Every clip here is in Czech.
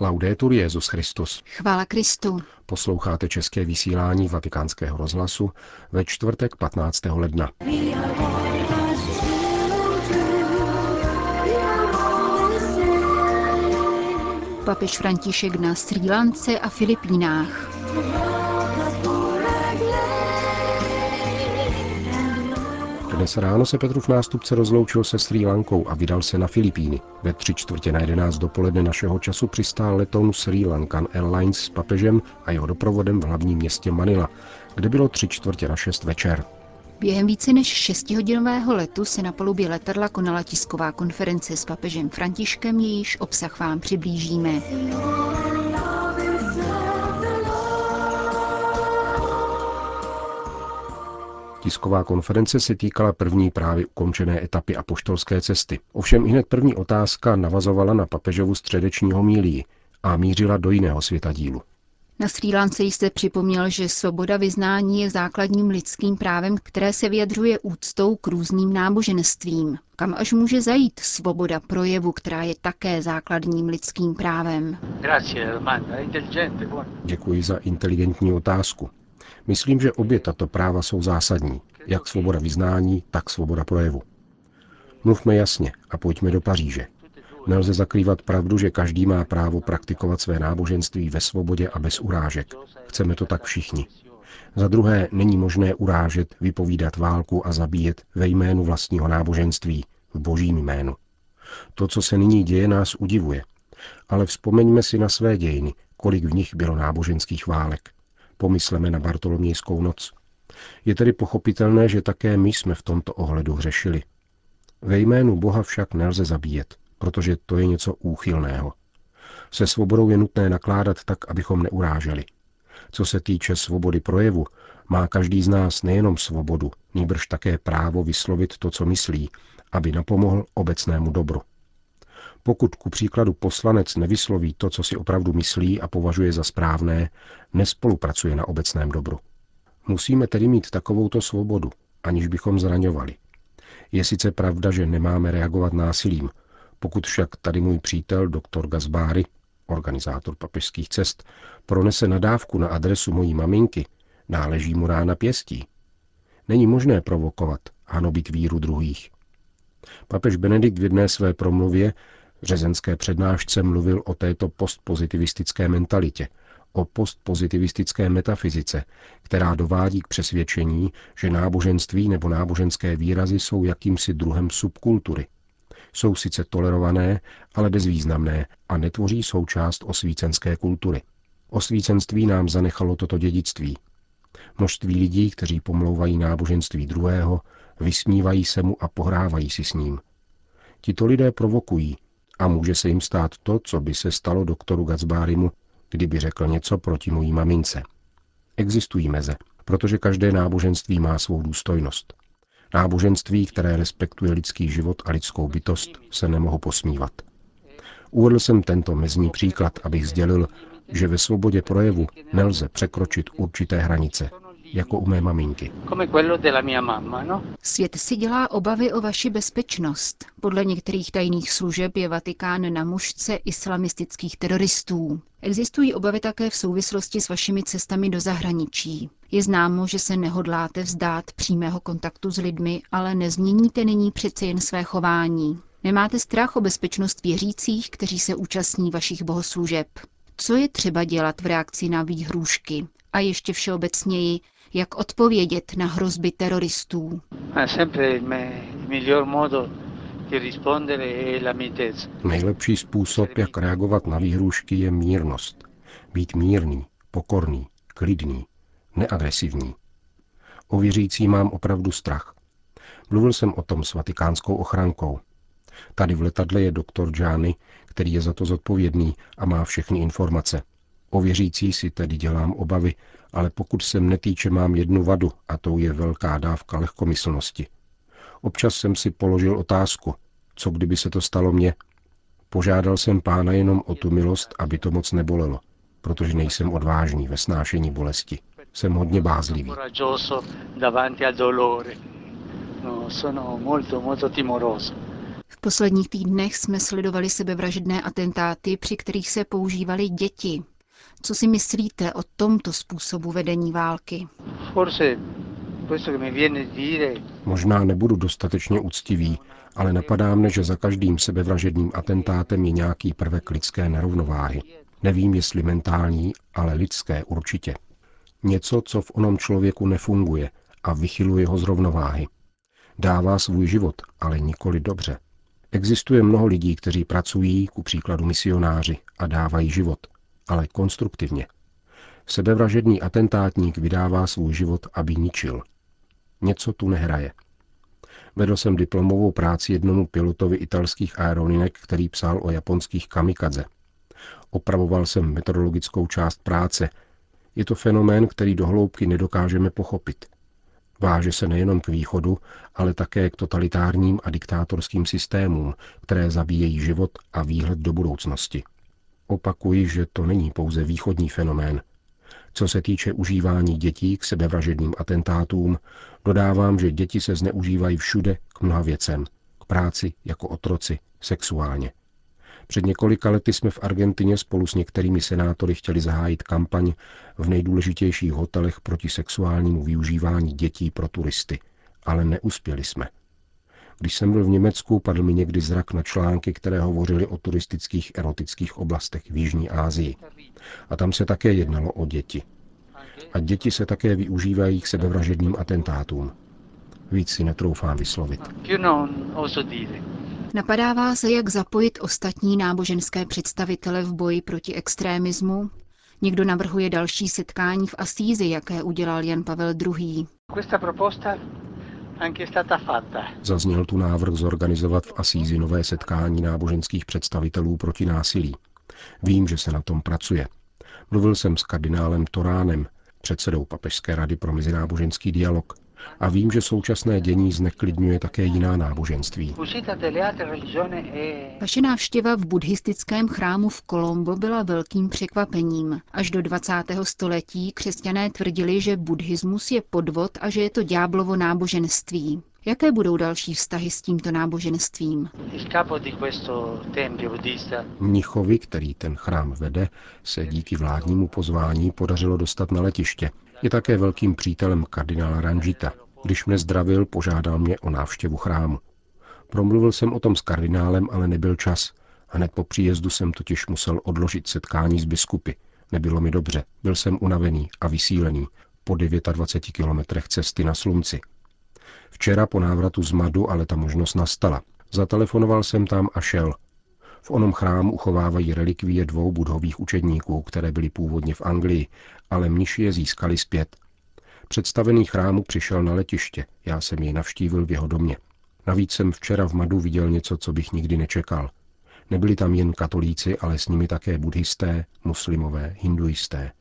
Laudetur Jezus Christus. Chvála Kristu. Posloucháte české vysílání Vatikánského rozhlasu ve čtvrtek 15. ledna. Papež František na Sri Lance a Filipínách. Dnes ráno se Petrův nástupce rozloučil se Sri Lankou a vydal se na Filipíny. Ve tři čtvrtě na jedenáct dopoledne našeho času přistál letoun Sri Lankan Airlines s papežem a jeho doprovodem v hlavním městě Manila, kde bylo tři čtvrtě na šest večer. Během více než šestihodinového letu se na palubě letadla konala tisková konference s papežem Františkem, jejíž obsah vám přiblížíme. Tisková konference se týkala první právě ukončené etapy apoštolské cesty. Ovšem i hned první otázka navazovala na papežovu středeční homílii a mířila do jiného světa dílu. Na Sri Lance jste připomněl, že svoboda vyznání je základním lidským právem, které se vyjadřuje úctou k různým náboženstvím. Kam až může zajít svoboda projevu, která je také základním lidským právem? Děkuji za inteligentní otázku. Myslím, že obě tato práva jsou zásadní, jak svoboda vyznání, tak svoboda projevu. Mluvme jasně a pojďme do Paříže. Nelze zakrývat pravdu, že každý má právo praktikovat své náboženství ve svobodě a bez urážek. Chceme to tak všichni. Za druhé, není možné urážet, vypovídat válku a zabíjet ve jménu vlastního náboženství, v božím jménu. To, co se nyní děje, nás udivuje. Ale vzpomeňme si na své dějiny, kolik v nich bylo náboženských válek. Pomysleme na Bartolomějskou noc. Je tedy pochopitelné, že také my jsme v tomto ohledu hřešili. Ve jménu Boha však nelze zabíjet, protože to je něco úchylného. Se svobodou je nutné nakládat tak, abychom neuráželi. Co se týče svobody projevu, má každý z nás nejenom svobodu, nýbrž také právo vyslovit to, co myslí, aby napomohl obecnému dobru. Pokud ku příkladu poslanec nevysloví to, co si opravdu myslí a považuje za správné, nespolupracuje na obecném dobru. Musíme tedy mít takovouto svobodu, aniž bychom zraňovali. Je sice pravda, že nemáme reagovat násilím, pokud však tady můj přítel, doktor Gazbáry, organizátor papežských cest, pronese nadávku na adresu mojí maminky, náleží mu rána pěstí. Není možné provokovat, hanobit víru druhých. Papež Benedikt v jedné své promluvě řezenské přednášce mluvil o této postpozitivistické mentalitě, o postpozitivistické metafyzice, která dovádí k přesvědčení, že náboženství nebo náboženské výrazy jsou jakýmsi druhem subkultury. Jsou sice tolerované, ale bezvýznamné a netvoří součást osvícenské kultury. Osvícenství nám zanechalo toto dědictví. Množství lidí, kteří pomlouvají náboženství druhého, vysmívají se mu a pohrávají si s ním. Tito lidé provokují, a může se jim stát to, co by se stalo doktoru Gazbárimu, kdyby řekl něco proti mojí mamince. Existují meze, protože každé náboženství má svou důstojnost. Náboženství, které respektuje lidský život a lidskou bytost, se nemohu posmívat. Uvedl jsem tento mezní příklad, abych sdělil, že ve svobodě projevu nelze překročit určité hranice, jako u mé maminky. No? Svět si dělá obavy o vaši bezpečnost. Podle některých tajných služeb je Vatikán na mužce islamistických teroristů. Existují obavy také v souvislosti s vašimi cestami do zahraničí. Je známo, že se nehodláte vzdát přímého kontaktu s lidmi, ale nezměníte nyní přece jen své chování. Nemáte strach o bezpečnost věřících, kteří se účastní vašich bohoslužeb. Co je třeba dělat v reakci na výhrůžky? A ještě všeobecněji, jak odpovědět na hrozby teroristů. Nejlepší způsob, jak reagovat na výhrušky, je mírnost. Být mírný, pokorný, klidný, neagresivní. O věřící mám opravdu strach. Mluvil jsem o tom s vatikánskou ochrankou. Tady v letadle je doktor Gianni, který je za to zodpovědný a má všechny informace. O věřící si tedy dělám obavy, ale pokud se mne týče, mám jednu vadu a tou je velká dávka lehkomyslnosti. Občas jsem si položil otázku, co kdyby se to stalo mně. Požádal jsem pána jenom o tu milost, aby to moc nebolelo, protože nejsem odvážný ve snášení bolesti. Jsem hodně bázlivý. No, V posledních týdnech jsme sledovali sebevražedné atentáty, při kterých se používaly děti. Co si myslíte o tomto způsobu vedení války? Možná nebudu dostatečně úctivý, ale napadá mne, že za každým sebevražedným atentátem je nějaký prvek lidské nerovnováhy. Nevím, jestli mentální, ale lidské určitě. Něco, co v onom člověku nefunguje a vychyluje ho z rovnováhy. Dává svůj život, ale nikoli dobře. Existuje mnoho lidí, kteří pracují, ku příkladu misionáři, a dávají život, ale konstruktivně. Sebevražedný atentátník vydává svůj život, aby ničil. Něco tu nehraje. Vedl jsem diplomovou práci jednomu pilotovi italských aerolinek, který psal o japonských kamikadze. Opravoval jsem metodologickou část práce. Je to fenomén, který do hloubky nedokážeme pochopit. Váže se nejenom k východu, ale také k totalitárním a diktátorským systémům, které zabíjejí život a výhled do budoucnosti. Opakuji, že to není pouze východní fenomén. Co se týče užívání dětí k sebevražedným atentátům, dodávám, že děti se zneužívají všude k mnoha věcem. K práci, jako otroci, sexuálně. Před několika lety jsme v Argentině spolu s některými senátory chtěli zahájit kampaň v nejdůležitějších hotelech proti sexuálnímu využívání dětí pro turisty, ale neuspěli jsme. Když jsem byl v Německu, padl mi někdy zrak na články, které hovořily o turistických erotických oblastech v Jižní Asii. A tam se také jednalo o děti. A děti se také využívají k sebevražedným atentátům. Víc si netroufám vyslovit. Napadá vás, jak zapojit ostatní náboženské představitele v boji proti extrémismu? Někdo navrhuje další setkání v Asízi, jaké udělal Jan Pavel II. Zazněl tu návrh zorganizovat v Asízi nové setkání náboženských představitelů proti násilí. Vím, že se na tom pracuje. Mluvil jsem s kardinálem Toránem, předsedou Papežské rady pro mezináboženský dialog, a vím, že současné dění zneklidňuje také jiná náboženství. Vaše návštěva v buddhistickém chrámu v Kolombo byla velkým překvapením. Až do 20. století křesťané tvrdili, že buddhismus je podvod a že je to ďáblovo náboženství. Jaké budou další vztahy s tímto náboženstvím? Mnichovi, který ten chrám vede, se díky vládnímu pozvání podařilo dostat na letiště. Je také velkým přítelem kardinála Ranžita. Když mne zdravil, požádal mě o návštěvu chrámu. Promluvil jsem o tom s kardinálem, ale nebyl čas. Hned po příjezdu jsem totiž musel odložit setkání s biskupy. Nebylo mi dobře, byl jsem unavený a vysílený po 29 kilometrech cesty na slunci. Včera po návratu z Madu ale ta možnost nastala. Zatelefonoval jsem tam a šel. V onom chrámu uchovávají relikvie dvou budhových učedníků, které byly původně v Anglii, ale mniši je získali zpět. Představený chrámu přišel na letiště, já jsem jej navštívil v jeho domě. Navíc jsem včera v Madu viděl něco, co bych nikdy nečekal. Nebyli tam jen katolíci, ale s nimi také buddhisté, muslimové, hinduisté.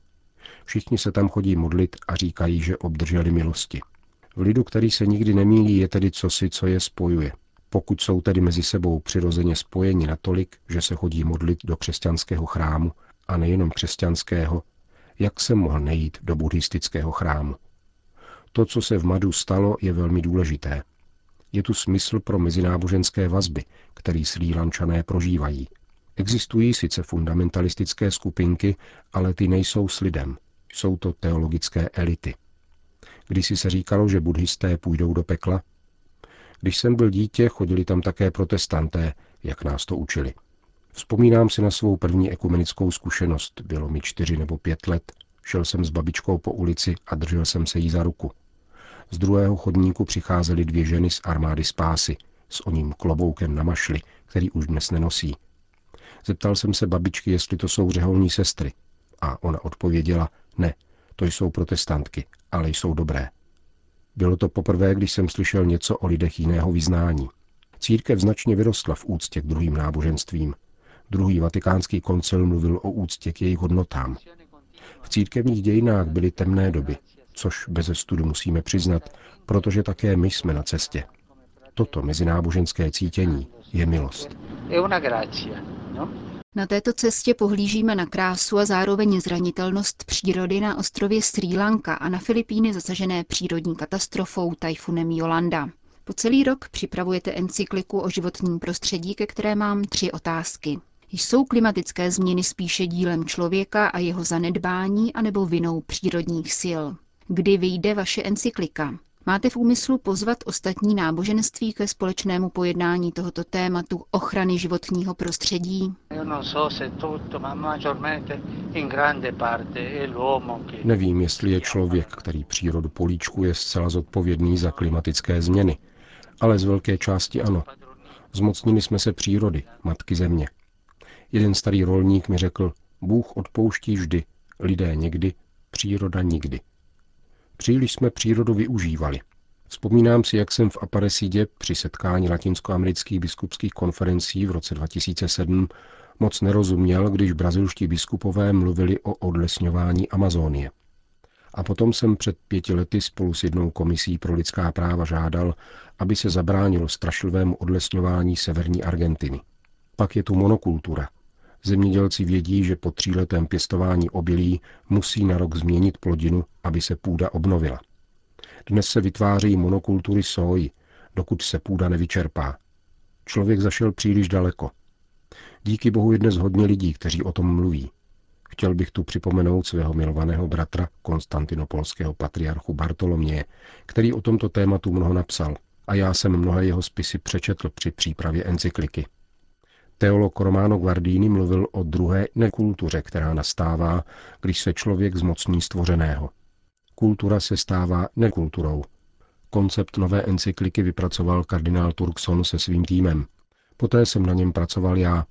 Všichni se tam chodí modlit a říkají, že obdrželi milosti. V lidu, který se nikdy nemílí, je tedy cosi, co je spojuje. Pokud jsou tedy mezi sebou přirozeně spojeni natolik, že se chodí modlit do křesťanského chrámu, a nejenom křesťanského, jak se mohl nejít do buddhistického chrámu. To, co se v Madu stalo, je velmi důležité. Je tu smysl pro mezináboženské vazby, který Lančané prožívají. Existují sice fundamentalistické skupinky, ale ty nejsou s lidem. Jsou to teologické elity. Když si se říkalo, že buddhisté půjdou do pekla? Když jsem byl dítě, chodili tam také protestanté, jak nás to učili. Vzpomínám si na svou první ekumenickou zkušenost. Bylo mi čtyři nebo pět let. Šel jsem s babičkou po ulici a držel jsem se jí za ruku. Z druhého chodníku přicházely dvě ženy z armády spásy, s oním kloboukem na mašli, který už dnes nenosí. Zeptal jsem se babičky, jestli to jsou řeholní sestry. A ona odpověděla, ne, to jsou protestantky, ale jsou dobré. Bylo to poprvé, když jsem slyšel něco o lidech jiného vyznání. Církev značně vyrostla v úctě k druhým náboženstvím. Druhý vatikánský koncil mluvil o úctě k jejich hodnotám. V církevních dějinách byly temné doby, což bez studu musíme přiznat, protože také my jsme na cestě. Toto mezináboženské cítění je milost. No? Na této cestě pohlížíme na krásu a zároveň zranitelnost přírody na ostrově Sri Lanka a na Filipíny zasažené přírodní katastrofou tajfunem Jolanda. Po celý rok připravujete encykliku o životním prostředí, ke které mám tři otázky. Jsou klimatické změny spíše dílem člověka a jeho zanedbání anebo vinou přírodních sil? Kdy vyjde vaše encyklika? Máte v úmyslu pozvat ostatní náboženství ke společnému pojednání tohoto tématu ochrany životního prostředí? Nevím, jestli je člověk, který přírodu políčkuje, zcela zodpovědný za klimatické změny, ale z velké části ano. Zmocnili jsme se přírody, matky země. Jeden starý rolník mi řekl, Bůh odpouští vždy, lidé někdy, příroda nikdy. Příliš jsme přírodu využívali. Vzpomínám si, jak jsem v Aparesidě při setkání latinskoamerických biskupských konferencí v roce 2007 moc nerozuměl, když brazilští biskupové mluvili o odlesňování Amazónie. A potom jsem před pěti lety spolu s jednou komisí pro lidská práva žádal, aby se zabránilo strašlivému odlesňování severní Argentiny. Pak je tu monokultura, Zemědělci vědí, že po tříletém pěstování obilí musí na rok změnit plodinu, aby se půda obnovila. Dnes se vytváří monokultury soji, dokud se půda nevyčerpá. Člověk zašel příliš daleko. Díky bohu je dnes hodně lidí, kteří o tom mluví. Chtěl bych tu připomenout svého milovaného bratra, konstantinopolského patriarchu Bartoloměje, který o tomto tématu mnoho napsal a já jsem mnohé jeho spisy přečetl při přípravě encykliky. Teolog Romano Guardini mluvil o druhé nekultuře, která nastává, když se člověk zmocní stvořeného. Kultura se stává nekulturou. Koncept nové encykliky vypracoval kardinál Turkson se svým týmem. Poté jsem na něm pracoval já.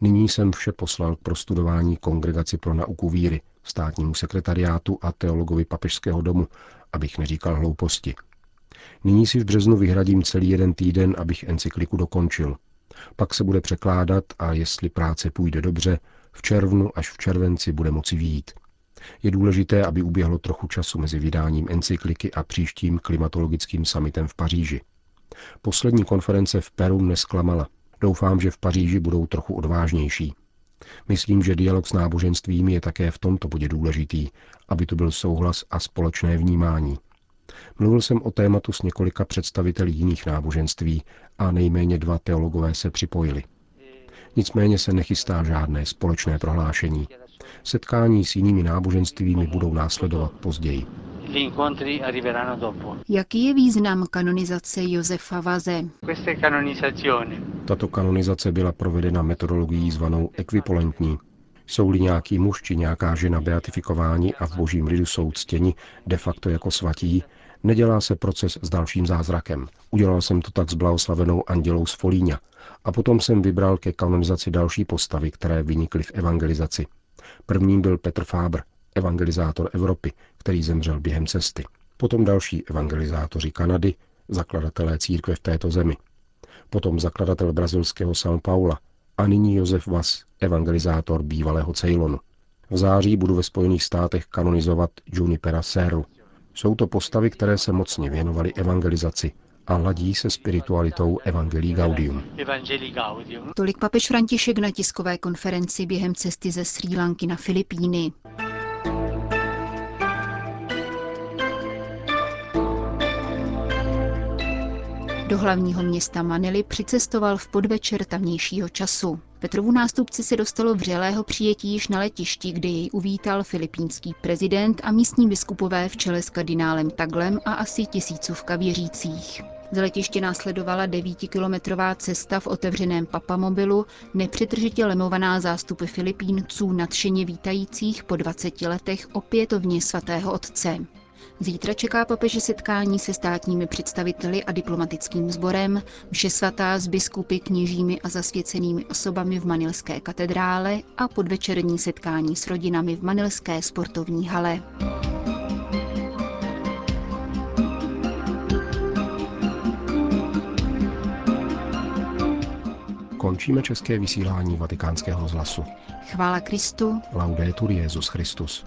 Nyní jsem vše poslal k prostudování Kongregaci pro nauku víry, státnímu sekretariátu a teologovi papežského domu, abych neříkal hlouposti. Nyní si v březnu vyhradím celý jeden týden, abych encykliku dokončil – pak se bude překládat a jestli práce půjde dobře, v červnu až v červenci bude moci výjít. Je důležité, aby uběhlo trochu času mezi vydáním encykliky a příštím klimatologickým summitem v Paříži. Poslední konference v Peru nesklamala. Doufám, že v Paříži budou trochu odvážnější. Myslím, že dialog s náboženstvím je také v tomto bodě důležitý, aby to byl souhlas a společné vnímání. Mluvil jsem o tématu s několika představiteli jiných náboženství a nejméně dva teologové se připojili. Nicméně se nechystá žádné společné prohlášení. Setkání s jinými náboženstvími budou následovat později. Jaký je význam kanonizace Josefa Vaze? Tato kanonizace byla provedena metodologií zvanou ekvipolentní. Jsou-li nějaký muž či nějaká žena beatifikováni a v božím lidu jsou ctěni de facto jako svatí, Nedělá se proces s dalším zázrakem. Udělal jsem to tak s blahoslavenou Andělou z Folíňa. A potom jsem vybral ke kanonizaci další postavy, které vynikly v evangelizaci. Prvním byl Petr Fábr, evangelizátor Evropy, který zemřel během cesty. Potom další evangelizátoři Kanady, zakladatelé církve v této zemi. Potom zakladatel brazilského São Paula a nyní Josef Vas, evangelizátor bývalého Ceylonu. V září budu ve Spojených státech kanonizovat Junipera Serru, jsou to postavy, které se mocně věnovaly evangelizaci a ladí se spiritualitou Evangelii Gaudium. Tolik papež František na tiskové konferenci během cesty ze Srí Lanky na Filipíny. Do hlavního města Manily přicestoval v podvečer tamnějšího času. Petrovu nástupci se dostalo vřelého přijetí již na letišti, kde jej uvítal filipínský prezident a místní biskupové v čele s kardinálem Taglem a asi tisícovka věřících. Z letiště následovala devítikilometrová cesta v otevřeném papamobilu, nepřetržitě lemovaná zástupy Filipínců nadšeně vítajících po 20 letech opětovně svatého otce. Zítra čeká papeže setkání se státními představiteli a diplomatickým sborem, vše svatá s biskupy, kněžími a zasvěcenými osobami v Manilské katedrále a podvečerní setkání s rodinami v Manilské sportovní hale. Končíme české vysílání vatikánského rozhlasu. Chvála Kristu. Laudetur Jezus Christus.